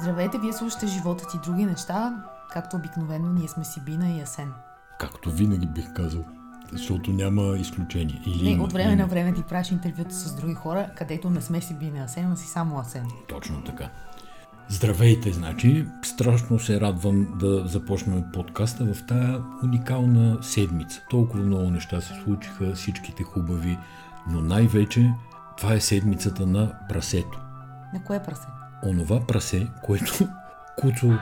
Здравейте, вие слушате живота ти други неща, както обикновено ние сме Сибина и Асен. Както винаги бих казал, защото няма изключение. Или Не, има, от време има. на време ти праща интервюта с други хора, където не сме Сибина и Асен, а си само Асен. Точно така. Здравейте, значи. Страшно се радвам да започнем подкаста в тая уникална седмица. Толкова много неща се случиха, всичките хубави, но най-вече това е седмицата на прасето. На кое прасе? Онова прасе, което куцо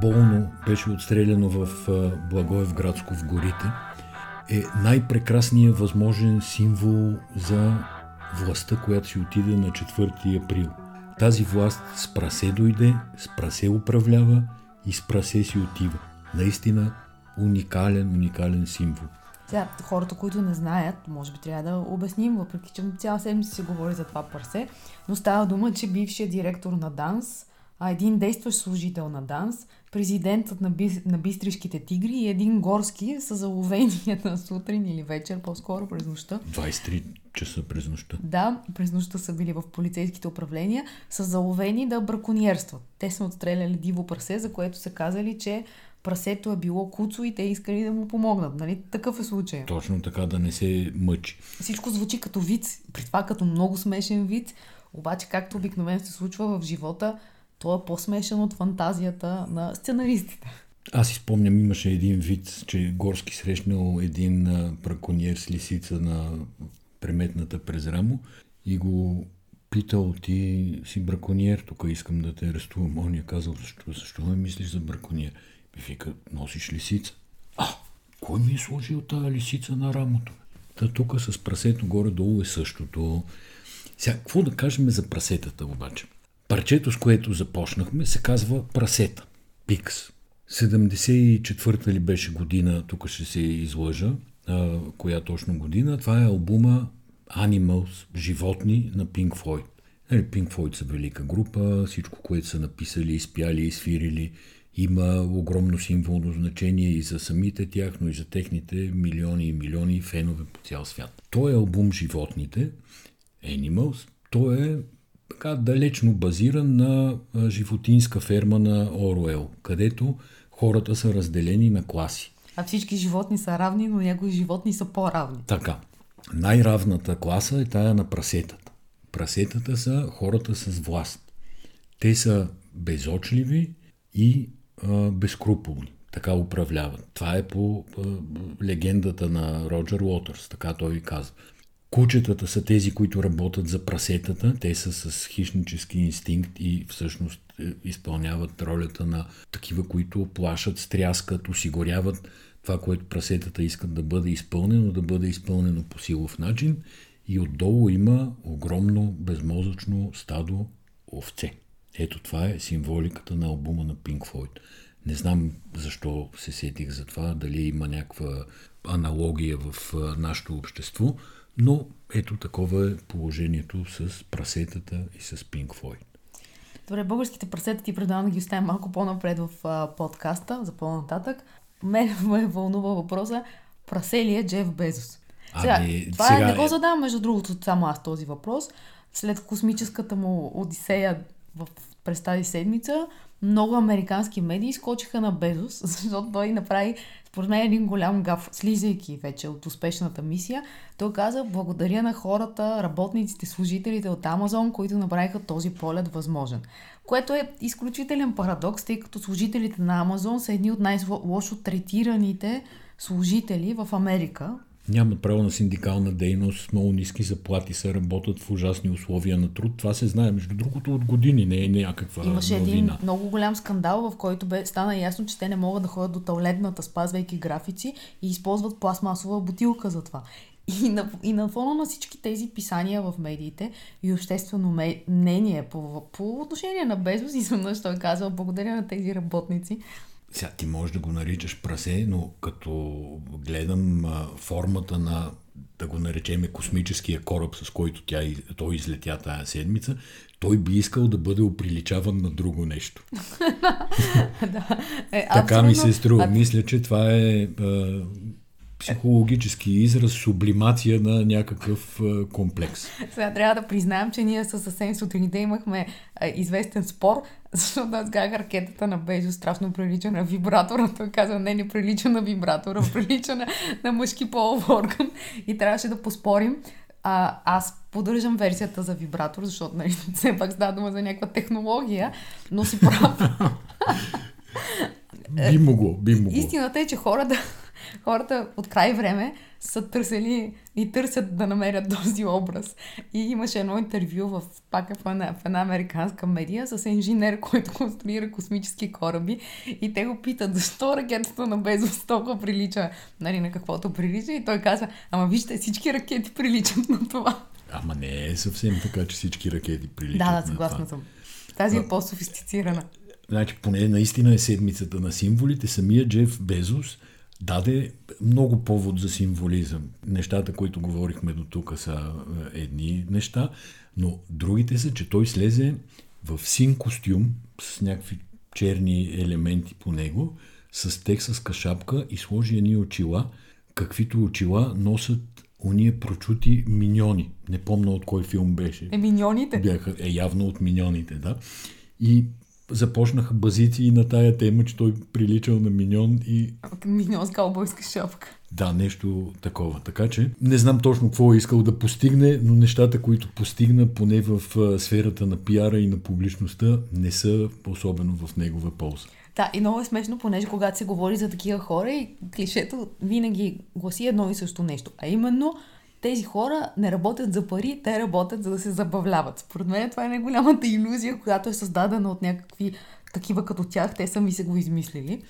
болно беше отстреляно в Благоевградско в горите, е най-прекрасният възможен символ за властта, която си отиде на 4 април. Тази власт с прасе дойде, с прасе управлява и с прасе си отива. Наистина уникален, уникален символ. Сега, хората, които не знаят, може би трябва да обясним, въпреки че цяла седмица се говори за това парсе, но става дума, че бившият директор на ДАНС, а един действащ служител на ДАНС, президентът на, би, на Бистришките тигри и един горски са заловени на сутрин или вечер, по-скоро през нощта. 23 часа през нощта. Да, през нощта са били в полицейските управления, са заловени да браконьерстват. Те са отстреляли диво прасе, за което са казали, че прасето е било куцо и те искали да му помогнат. Нали? Такъв е случай. Точно така да не се мъчи. Всичко звучи като виц, при това като много смешен виц, обаче както обикновено се случва в живота, то е по-смешен от фантазията на сценаристите. Аз си спомням, имаше един вид, че Горски срещнал един браконьер с лисица на преметната през рамо и го питал, ти си браконьер, тук искам да те арестувам. Он е казал, защо, защо ме мислиш за браконьер? И вика, носиш лисица. А, кой ми е сложил тази лисица на рамото? Та тук с прасето горе-долу е същото. Сега, какво да кажем за прасетата обаче? Парчето, с което започнахме, се казва Прасета. Пикс. 74-та ли беше година, тук ще се излъжа, а, коя точно година. Това е албума Animals, животни на Pink Floyd. Нали, Pink Floyd са велика група, всичко, което са написали, изпяли, изфирили, има огромно символно значение и за самите тях, но и за техните милиони и милиони фенове по цял свят. Той е албум Животните, Animals, той е така далечно базиран на животинска ферма на Оруел, където хората са разделени на класи. А всички животни са равни, но някои животни са по-равни. Така, най-равната класа е тая на прасетата. Прасетата са хората с власт. Те са безочливи и безкруполни. Така управляват. Това е по легендата на Роджер Уотърс, така той казва. Кучетата са тези, които работят за прасетата. Те са с хищнически инстинкт и всъщност е, изпълняват ролята на такива, които плашат, стряскат, осигуряват това, което прасетата искат да бъде изпълнено, да бъде изпълнено по силов начин. И отдолу има огромно безмозъчно стадо овце. Ето това е символиката на албума на Pink Floyd. Не знам защо се сетих за това, дали има някаква аналогия в нашето общество, но ето такова е положението с прасетата и с Pink Floyd. Добре, българските прасета ти предавам да ги оставим малко по-напред в а, подкаста, за по-нататък. Мен ме вълнува въпроса, прасе ли е Джеф Безос? Сега, Ами, това сега е, не го е- задавам, между другото, само аз този въпрос. След космическата му одисея в, през тази седмица, много американски медии скочиха на Безос, защото той направи, според мен, един голям гаф, слизайки вече от успешната мисия. Той каза, благодаря на хората, работниците, служителите от Амазон, които направиха този полет възможен. Което е изключителен парадокс, тъй като служителите на Амазон са едни от най-лошо третираните служители в Америка. Нямат право на синдикална дейност, много ниски заплати се работят в ужасни условия на труд. Това се знае, между другото, от години, не е някаква Имаше новина. един много голям скандал, в който бе, стана ясно, че те не могат да ходят до таледната, спазвайки графици и използват пластмасова бутилка за това. И на, и на фона на всички тези писания в медиите и обществено мнение по, по отношение на Безос, изведнъж той казва благодаря на тези работници. Сега ти можеш да го наричаш прасе, но като гледам а, формата на, да го наречеме, космическия кораб, с който тя, той излетя тая седмица, той би искал да бъде оприличаван на друго нещо. да, е, Така ми се струва. Мисля, че това е а, психологически израз, сублимация на някакъв комплекс. Сега трябва да признаем, че ние със съвсем сутринта имахме а, известен спор, защото аз казах ракетата на Безо страшно прилича на вибратора. Той каза, не, не прилича на вибратора, прилича на, на мъжки полов орган. И трябваше да поспорим. А, аз поддържам версията за вибратор, защото нали, все пак става дума за някаква технология, но си прав. Би могло, би могло. Истината е, че хората, хората от край време са търсили и търсят да намерят този образ. И имаше едно интервю в, пак в една, в една американска медия с инженер, който конструира космически кораби и те го питат защо ракетата на Безос толкова прилича нали, на каквото прилича и той казва, ама вижте, всички ракети приличат на това. Ама не е съвсем така, че всички ракети приличат Да, да, съгласна съм. Тази е по-софистицирана. Значи, поне наистина е седмицата на символите. Самия Джеф Безос даде много повод за символизъм. Нещата, които говорихме до тук са е, едни неща, но другите са, че той слезе в син костюм с някакви черни елементи по него, с тексаска шапка и сложи едни очила, каквито очила носят уния прочути миньони. Не помня от кой филм беше. Е, миньоните? Бяха, е, явно от миньоните, да. И започнаха базици на тая тема, че той приличал на миньон и... Миньон с каубойска шапка. Да, нещо такова. Така че не знам точно какво е искал да постигне, но нещата, които постигна, поне в сферата на пиара и на публичността, не са особено в негова полза. Да, и много е смешно, понеже когато се говори за такива хора и клишето винаги гласи едно и също нещо. А именно, тези хора не работят за пари, те работят за да се забавляват. Според мен това е най-голямата иллюзия, която е създадена от някакви такива като тях. Те сами се го измислили.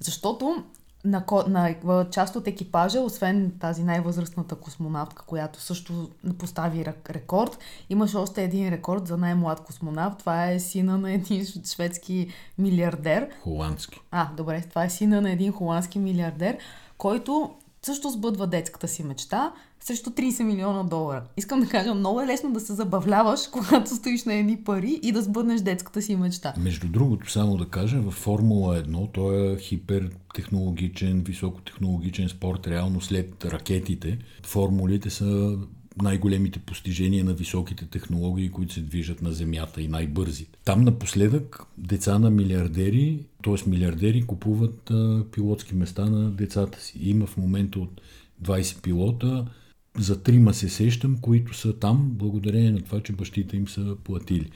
Защото на, на част от екипажа, освен тази най-възрастната космонавтка, която също постави рекорд, имаше още един рекорд за най-млад космонавт. Това е сина на един шведски милиардер. Холандски. А, добре, това е сина на един холандски милиардер, който също сбъдва детската си мечта срещу 30 милиона долара. Искам да кажа, много е лесно да се забавляваш, когато стоиш на едни пари и да сбъднеш детската си мечта. Между другото, само да кажа, в Формула 1 той е хипертехнологичен, високотехнологичен спорт, реално след ракетите. Формулите са най-големите постижения на високите технологии, които се движат на Земята и най-бързи. Там напоследък деца на милиардери, т.е. милиардери купуват а, пилотски места на децата си. Има в момента от 20 пилота, за трима се сещам, които са там, благодарение на това, че бащите им са платили.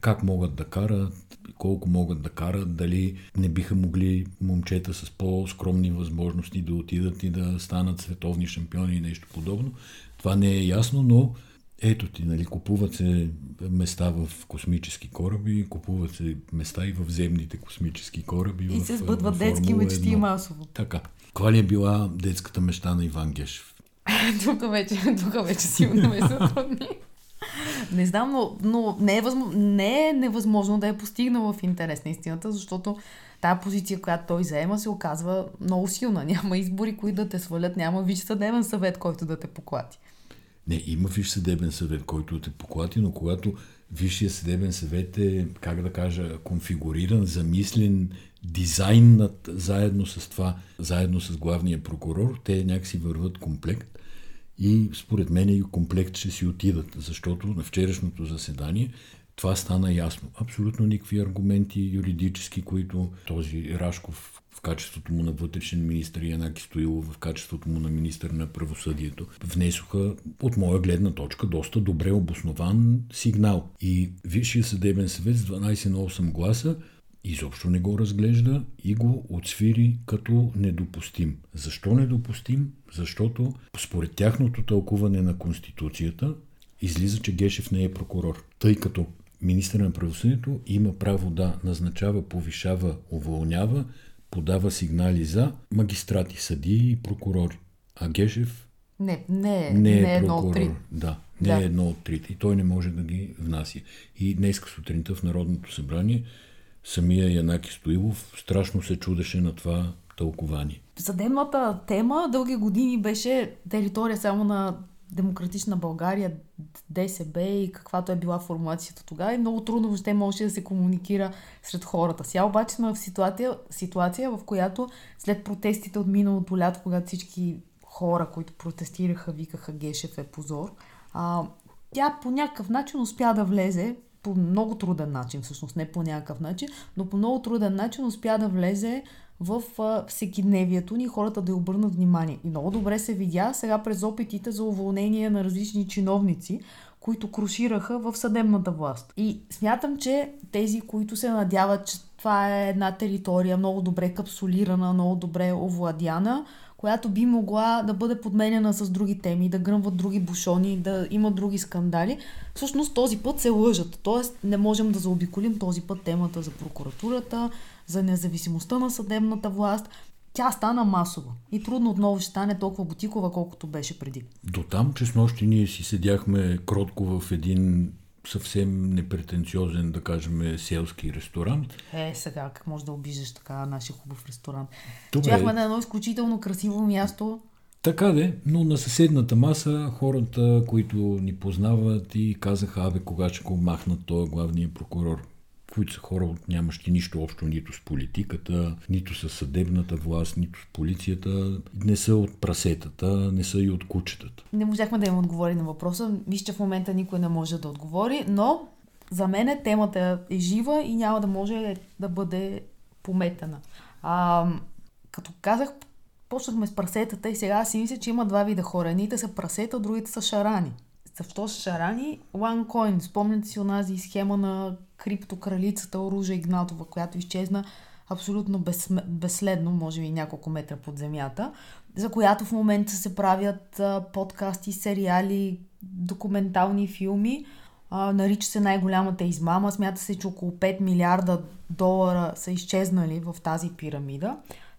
Как могат да карат, колко могат да карат, дали не биха могли момчета с по-скромни възможности да отидат и да станат световни шампиони и нещо подобно. Това не е ясно, но ето ти, нали, купуват се места в космически кораби, купуват се места и в земните космически кораби. И в, се сбъдват детски мечти масово. Така. Каква ли е била детската мечта на Иван Гешев? тук вече, тук вече силно ме затрудни. Не знам, но, но не, е възможно, не е невъзможно да е постигнал в интерес на истината, защото тази позиция, която той заема, се оказва много силна. Няма избори, които да те свалят, няма виж съдебен съвет, който да те поклати. Не, има виж съдебен съвет, който да те поклати, но когато Висшия съдебен съвет е, как да кажа, конфигуриран, замислен, дизайнът заедно с това, заедно с главния прокурор, те някакси върват комплект и според мен и комплект ще си отидат, защото на вчерашното заседание това стана ясно. Абсолютно никакви аргументи юридически, които този Рашков качеството му на вътрешен министр и Янаки Стоилов в качеството му на министр на правосъдието внесоха от моя гледна точка доста добре обоснован сигнал. И Висшия съдебен съвет с 12 на 8 гласа изобщо не го разглежда и го отсвири като недопустим. Защо недопустим? Защото според тяхното тълкуване на Конституцията излиза, че Гешев не е прокурор, тъй като министър на правосъдието има право да назначава, повишава, уволнява, подава сигнали за магистрати, съдии и прокурори. А Гешев не, не, не е, не е едно от три. Да, не да. е едно от трите. И той не може да ги внася. И днес сутринта в Народното събрание самия Янаки Стоилов страшно се чудеше на това тълкование. Съдебната тема дълги години беше територия само на Демократична България, ДСБ и каквато е била формулацията тогава и много трудно въобще може да се комуникира сред хората. Сега обаче сме в ситуация, ситуация, в която след протестите от миналото лято, когато всички хора, които протестираха, викаха Гешев е позор. А, тя по някакъв начин успя да влезе, по много труден начин, всъщност не по някакъв начин, но по много труден начин успя да влезе в всекидневието ни хората да обърнат внимание. И много добре се видя сега през опитите за уволнение на различни чиновници, които крушираха в съдебната власт. И смятам, че тези, които се надяват, че това е една територия много добре капсулирана, много добре овладяна, която би могла да бъде подменена с други теми, да гръмват други бушони, да има други скандали. Всъщност този път се лъжат. Тоест не можем да заобиколим този път темата за прокуратурата, за независимостта на съдебната власт. Тя стана масова и трудно отново ще стане толкова бутикова, колкото беше преди. До там, че с нощи ние си седяхме кротко в един съвсем непретенциозен, да кажем, селски ресторант. Е, сега как може да обиждаш така нашия хубав ресторант? Добре. На едно изключително красиво място. Така де, но на съседната маса хората, които ни познават и казаха, абе, кога ще го махнат този главния прокурор които са хора, нямащи нищо общо нито с политиката, нито с съдебната власт, нито с полицията. Не са от прасетата, не са и от кучетата. Не можахме да им отговори на въпроса. Че в момента никой не може да отговори, но за мен темата е жива и няма да може да бъде пометена. А, като казах, почнахме с прасетата и сега си мисля, че има два вида хора. Едните са прасета, другите са шарани. Защо са шарани? OneCoin. Спомняте си онази схема на криптокралицата Оружа Игнатова, която изчезна абсолютно без, безследно, може би няколко метра под земята, за която в момента се правят а, подкасти, сериали, документални филми. А, нарича се най-голямата измама. Смята се, че около 5 милиарда долара са изчезнали в тази пирамида.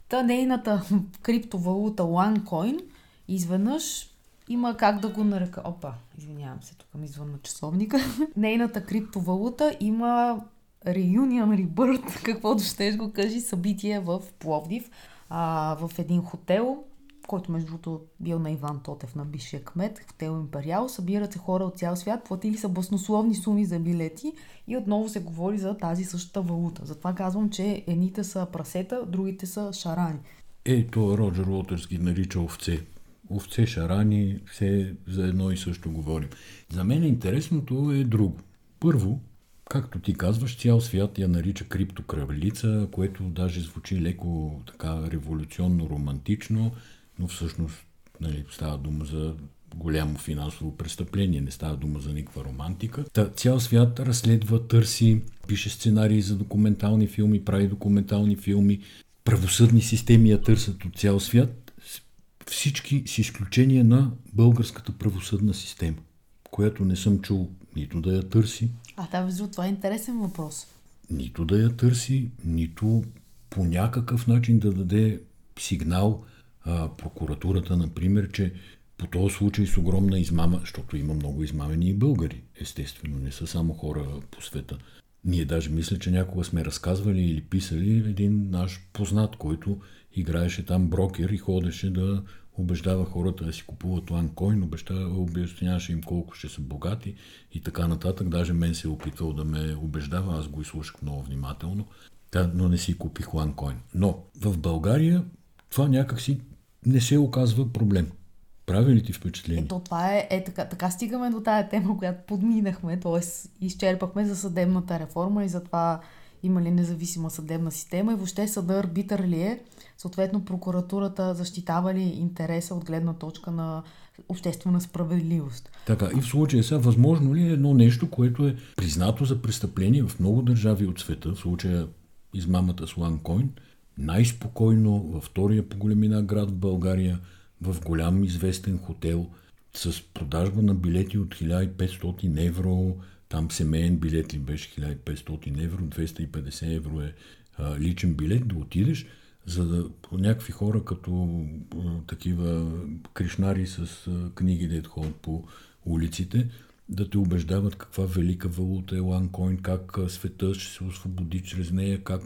Та нейната криптовалута OneCoin изведнъж има как да го нарека. Опа, извинявам се, тук ми извън на часовника. Нейната криптовалута има Reunion Rebirth, каквото ще го кажи, събитие в Пловдив, а, в един хотел, който между другото бил на Иван Тотев, на бившия кмет, хотел Империал. Събират се хора от цял свят, платили са баснословни суми за билети и отново се говори за тази същата валута. Затова казвам, че едните са прасета, другите са шарани. Ето, Роджер Уотърс ги нарича овце овце, шарани, все за едно и също говорим. За мен интересното е друго. Първо, както ти казваш, цял свят я нарича криптокравелица, което даже звучи леко така революционно романтично, но всъщност нали, става дума за голямо финансово престъпление, не става дума за никаква романтика. Та, цял свят разследва, търси, пише сценарии за документални филми, прави документални филми, правосъдни системи я търсят от цял свят всички с изключение на българската правосъдна система, която не съм чул нито да я търси. А да, между това е интересен въпрос. Нито да я търси, нито по някакъв начин да даде сигнал а, прокуратурата, например, че по този случай с огромна измама, защото има много измамени и българи, естествено, не са само хора по света. Ние даже мисля, че някога сме разказвали или писали един наш познат, който играеше там брокер и ходеше да убеждава хората да си купуват ланкоин, обещава, обясняваше им колко ще са богати и така нататък. Даже мен се е опитвал да ме убеждава, аз го изслушах много внимателно, но не си купих ланкоин. Но в България това някакси не се оказва проблем. Прави ли ти впечатление? Ето това е, е така, така стигаме до тая тема, която подминахме, т.е. изчерпахме за съдебната реформа и за това има ли независима съдебна система и въобще съда арбитър ли е, съответно прокуратурата защитава ли интереса от гледна точка на обществена справедливост. Така, и в случая сега възможно ли е едно нещо, което е признато за престъпление в много държави от света, в случая измамата с Ланкойн, най-спокойно във втория по големина град в България, в голям известен хотел, с продажба на билети от 1500 евро, там семейен билет ли беше 1500 евро, 250 евро е а, личен билет, да отидеш, за да някакви хора като а, такива кришнари с а, книги, дет ходят по улиците, да те убеждават каква велика валута е ланкоин, как света ще се освободи чрез нея, как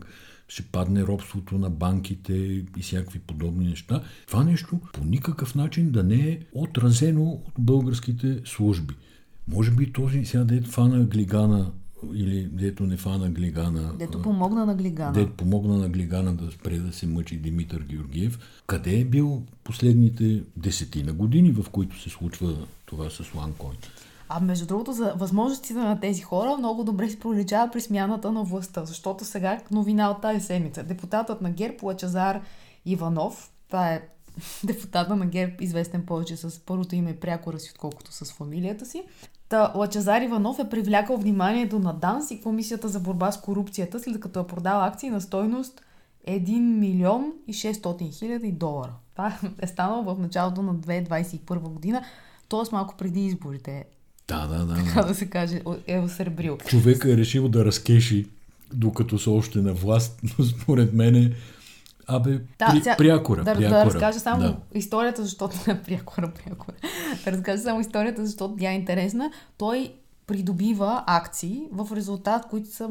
ще падне робството на банките и всякакви подобни неща. Това нещо по никакъв начин да не е отразено от българските служби. Може би този сега е фана глигана или дето не фана Глигана. Дето помогна на Глигана. Дето помогна на Глигана да спре да се мъчи Димитър Георгиев. Къде е бил последните десетина години, в които се случва това с Ланкойн? А между другото, за възможностите на тези хора много добре се проличава при смяната на властта, защото сега новина от тази седмица. Депутатът на ГЕРБ Лачазар Иванов, това е депутата на ГЕРБ, известен повече с първото име прякора си, отколкото с фамилията си. Та, Лачазар Иванов е привлякал вниманието на ДАНС и Комисията за борба с корупцията, след като е продал акции на стойност 1 милион и 600 хиляди долара. Това е станало в началото на 2021 година, т.е. малко преди изборите. Да, да, да. Така да се каже, е осребрил. Човека е решил да разкеши, докато са още на власт, но според мен Абе, Да, при, сега, прякора, да, прякора. да разкажа само Да. историята, защото прякора, прякора. Да разкажа само историята, защото тя е интересна. Той придобива акции, в резултат, които са,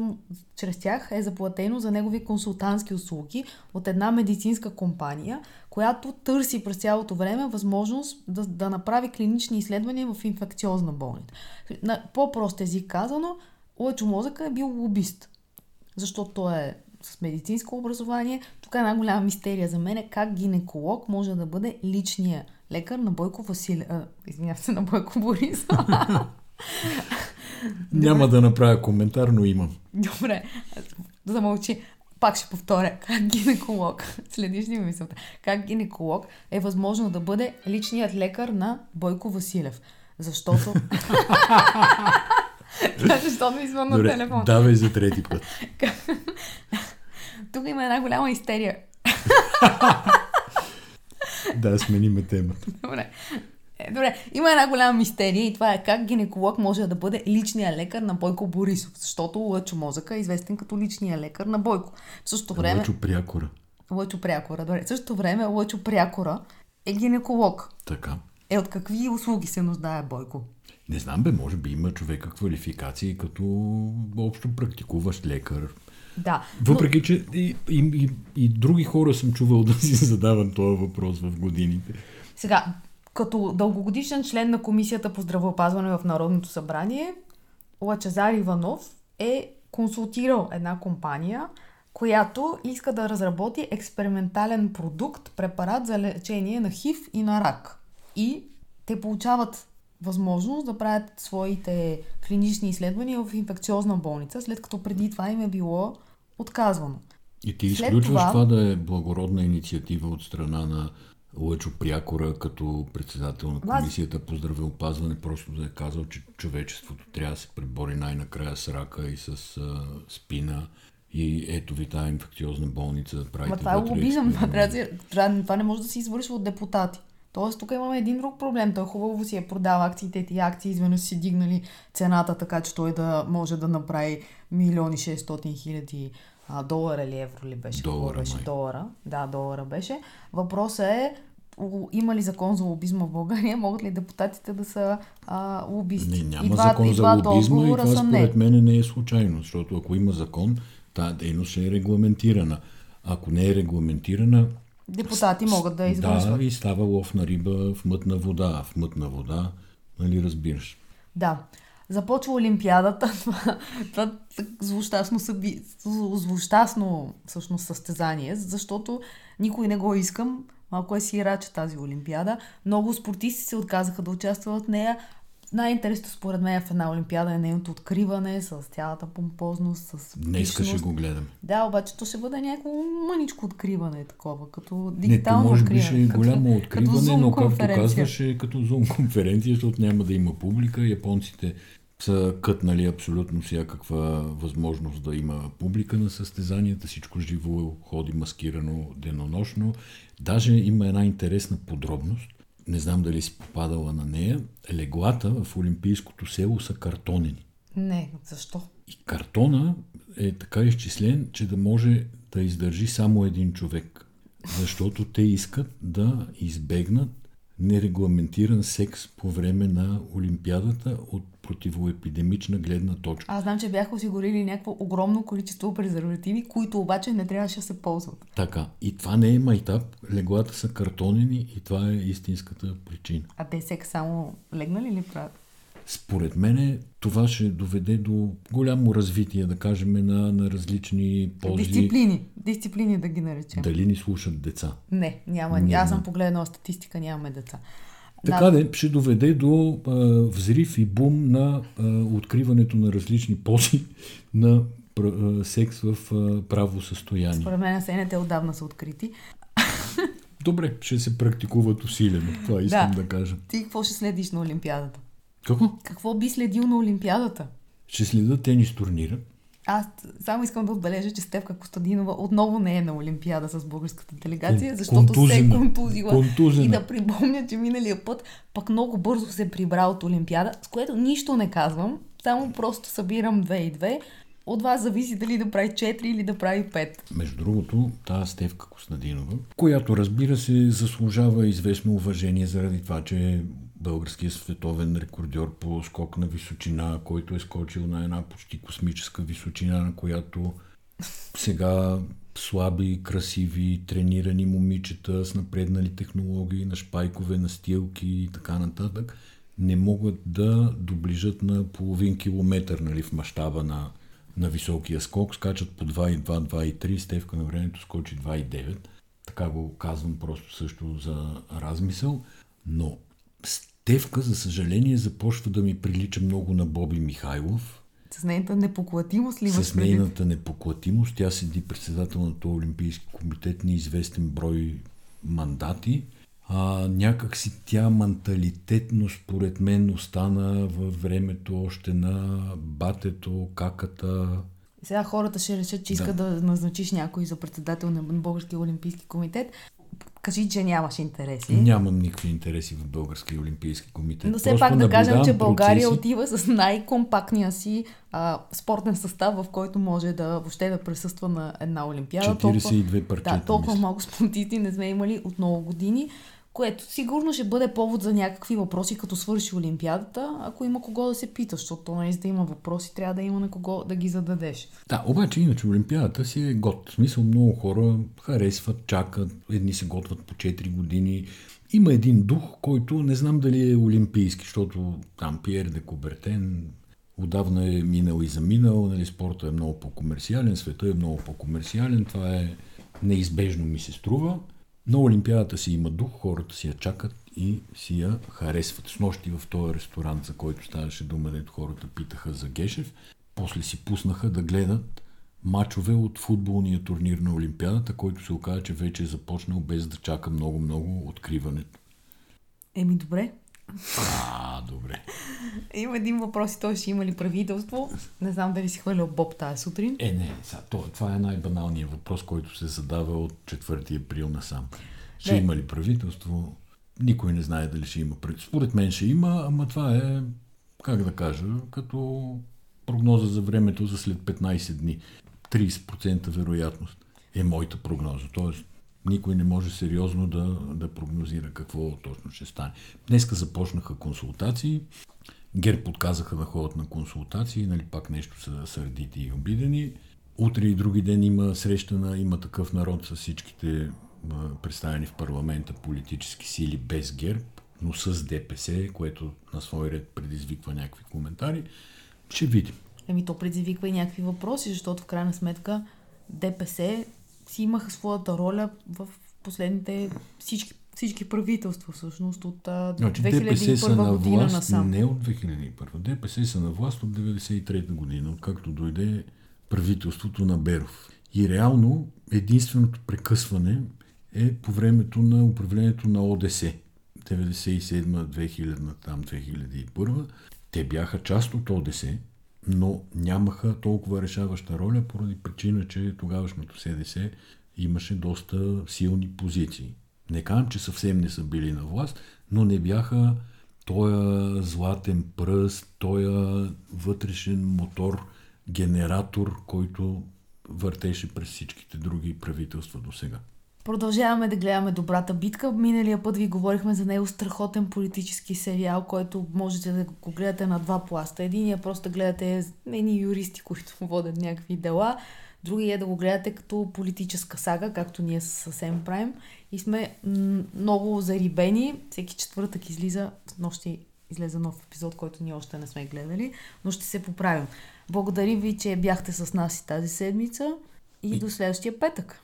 чрез тях е заплатено за негови консултантски услуги от една медицинска компания, която търси през цялото време възможност да, да направи клинични изследвания в инфекциозна болница. На по-прост език казано, Лъчо Мозъка е бил лобист защото той е с медицинско образование. Тук е една голяма мистерия за мен е как гинеколог може да бъде личния лекар на Бойко Василев. Извинявам се, на Бойко Борис. Няма да направя коментар, но имам. Добре, замълчи. Пак ще повторя. Как гинеколог, следиш ли ми мисълта, как гинеколог е възможно да бъде личният лекар на Бойко Василев? Защото... Защо ми извън на Добре, телефон? давай за трети път. Тук има една голяма истерия. Да, смениме темата. Добре. Е, добре, има една голяма мистерия и това е как гинеколог може да бъде личният лекар на Бойко Борисов, защото Лъчо Мозъка е известен като личния лекар на Бойко. В същото време... Лъчо прякора. Лъчо Прякора, добре. В същото време Лъчо Прякора е гинеколог. Така. Е, от какви услуги се нуждае Бойко? Не знам бе, може би има човека квалификации като общо практикуващ лекар. Да. Въпреки, че и, и, и, и други хора съм чувал да си задавам този въпрос в годините. Сега, като дългогодишен член на Комисията по здравеопазване в Народното събрание, Лачезар Иванов е консултирал една компания, която иска да разработи експериментален продукт, препарат за лечение на ХИВ и на рак. И те получават възможност да правят своите клинични изследвания в инфекциозна болница, след като преди това им е било отказвано. И ти След изключваш това- това... да е благородна инициатива от страна на Лъчо Прякора като председател на Комисията по здравеопазване, просто да е казал, че човечеството трябва да се пребори най-накрая с рака и с а, спина. И ето ви тази инфекциозна болница, правите Ма това е лобизъм, това, да трябва, това не може да се извършва от депутати. Тоест, тук имаме един друг проблем. Той хубаво си е продал акциите, ти акции изведнъж си дигнали цената, така че той да може да направи милиони 600 хиляди долара или евро ли беше? Долара, беше? май. Долара. Да, долара беше. Въпросът е, има ли закон за лобизма в България? Могат ли депутатите да са а, лобисти? Не, няма и два, закон и за два лобизма и това според не. мен не е случайно, защото ако има закон, тази дейност е регламентирана. Ако не е регламентирана, Депутати могат да извършват. да, и става лов на риба в мътна вода. В мътна вода, нали разбираш. Да. Започва Олимпиадата. Това, това злощастно, съби... зл- злощастно всъщност състезание, защото никой не го искам. Малко е сирача тази Олимпиада. Много спортисти се отказаха да участват в нея. Най-интересното според мен в една Олимпиада е нейното откриване с цялата помпозност, с ще пишност. го гледам. Да, обаче то ще бъде някакво мъничко откриване такова, като Не, то дигитално може би ще е като- голямо откриване, Zoom но както конференция. казваш, е като зум конференция, защото няма да има публика. Японците са кътнали абсолютно всякаква възможност да има публика на състезанията. Всичко живо ходи маскирано денонощно. Даже има една интересна подробност. Не знам дали си попадала на нея. Леглата в Олимпийското село са картонени. Не, защо? И картона е така изчислен, че да може да издържи само един човек. Защото те искат да избегнат нерегламентиран секс по време на Олимпиадата от противоепидемична гледна точка. Аз знам, че бяха осигурили някакво огромно количество презервативи, които обаче не трябваше да се ползват. Така. И това не е майтап. Леглата са картонени и това е истинската причина. А те сек само легнали ли правят? Според мен това ще доведе до голямо развитие, да кажем, на, на различни ползи. Дисциплини. Дисциплини да ги наречем. Дали ни слушат деца? Не, няма. няма. Аз съм погледнала статистика, нямаме деца. Така да, ще доведе до а, взрив и бум на а, откриването на различни пози на а, секс в а, право състояние. Според мен сените отдавна са открити. Добре, ще се практикуват усилено. Това искам да, да кажа. Ти какво ще следиш на Олимпиадата? Какво? Какво би следил на Олимпиадата? Ще следа тенис турнира. Аз само искам да отбележа, че Стевка Костадинова отново не е на Олимпиада с българската делегация, защото Контузена. се е контузила. Контузена. И да припомня, че миналия път пък много бързо се прибра от Олимпиада, с което нищо не казвам, само просто събирам две и две. От вас зависи дали да прави 4 или да прави 5. Между другото, тази Стевка Костадинова, която разбира се заслужава известно уважение заради това, че българския световен рекордьор по скок на височина, който е скочил на една почти космическа височина, на която сега слаби, красиви, тренирани момичета с напреднали технологии, на шпайкове, на стилки и така нататък, не могат да доближат на половин километър нали, в мащаба на, на високия скок. Скачат по 2,2, 2,3, Стевка на времето скочи 2,9. Така го казвам просто също за размисъл. Но Стевка, за съжаление, започва да ми прилича много на Боби Михайлов. С нейната непоклатимост ли С нейната непоклатимост. Тя седи председател на този Олимпийски комитет, неизвестен брой мандати. А, някак си тя менталитетно, според мен, остана във времето още на батето, каката. Сега хората ще решат, че иска да. да назначиш някой за председател на Българския олимпийски комитет кажи, че нямаш интереси. Нямам никакви интереси в Българския олимпийски комитет. Но все Просто пак да кажем, че България процеси. отива с най-компактния си а, спортен състав, в който може да въобще да присъства на една олимпиада. 42 парчета. Да, толкова мисля. много спортисти не сме имали от много години което сигурно ще бъде повод за някакви въпроси, като свърши Олимпиадата, ако има кого да се пита, защото за да има въпроси, трябва да има на кого да ги зададеш. Да, обаче иначе Олимпиадата си е год. В смисъл много хора харесват, чакат, едни се готват по 4 години. Има един дух, който не знам дали е олимпийски, защото там Пиер де Кубертен отдавна е минал и заминал, нали, спорта е много по-комерциален, света е много по-комерциален, това е неизбежно ми се струва. На Олимпиадата си има дух, хората си я чакат и си я харесват. С нощи в този ресторант, за който ставаше дума, дето хората питаха за Гешев, после си пуснаха да гледат мачове от футболния турнир на Олимпиадата, който се оказа, че вече е започнал без да чака много-много откриването. Еми добре, а, добре. Има един въпрос и той ще има ли правителство. Не знам дали си хвърлял Боб тази сутрин. Е, не, са, то, това е най-баналният въпрос, който се задава от 4 април насам. Ще не. има ли правителство? Никой не знае дали ще има правителство. Според мен ще има, ама това е, как да кажа, като прогноза за времето за след 15 дни. 30% вероятност е моята прогноза. Тоест, никой не може сериозно да, да прогнозира какво точно ще стане. Днеска започнаха консултации. Гер подказаха да ходят на консултации, нали пак нещо са сърдити и обидени. Утре и други ден има среща на има такъв народ с всичките представени в парламента политически сили без ГЕРБ, но с ДПС, което на свой ред предизвиква някакви коментари. Ще видим. Еми то предизвиква и някакви въпроси, защото в крайна сметка ДПС си имаха своята роля в последните всички, всички правителства, всъщност, от значи, 2001 на година власт, насам. Не от 2001. ДПС са на власт от 1993 година, откакто дойде правителството на Беров. И реално единственото прекъсване е по времето на управлението на ОДС. 97-2000, там 2001. Те бяха част от ОДС, но нямаха толкова решаваща роля поради причина, че тогавашното СДС имаше доста силни позиции. Не казвам, че съвсем не са били на власт, но не бяха тоя златен пръст, тоя вътрешен мотор, генератор, който въртеше през всичките други правителства до сега. Продължаваме да гледаме Добрата битка. Миналия път ви говорихме за него страхотен политически сериал, който можете да го гледате на два пласта. Единия просто гледате едни юристи, които водят някакви дела. Другия е да го гледате като политическа сага, както ние съвсем правим. И сме много зарибени. Всеки четвъртък излиза. Нощи излезе нов епизод, който ние още не сме гледали, но ще се поправим. Благодаря ви, че бяхте с нас и тази седмица и, и... до следващия петък.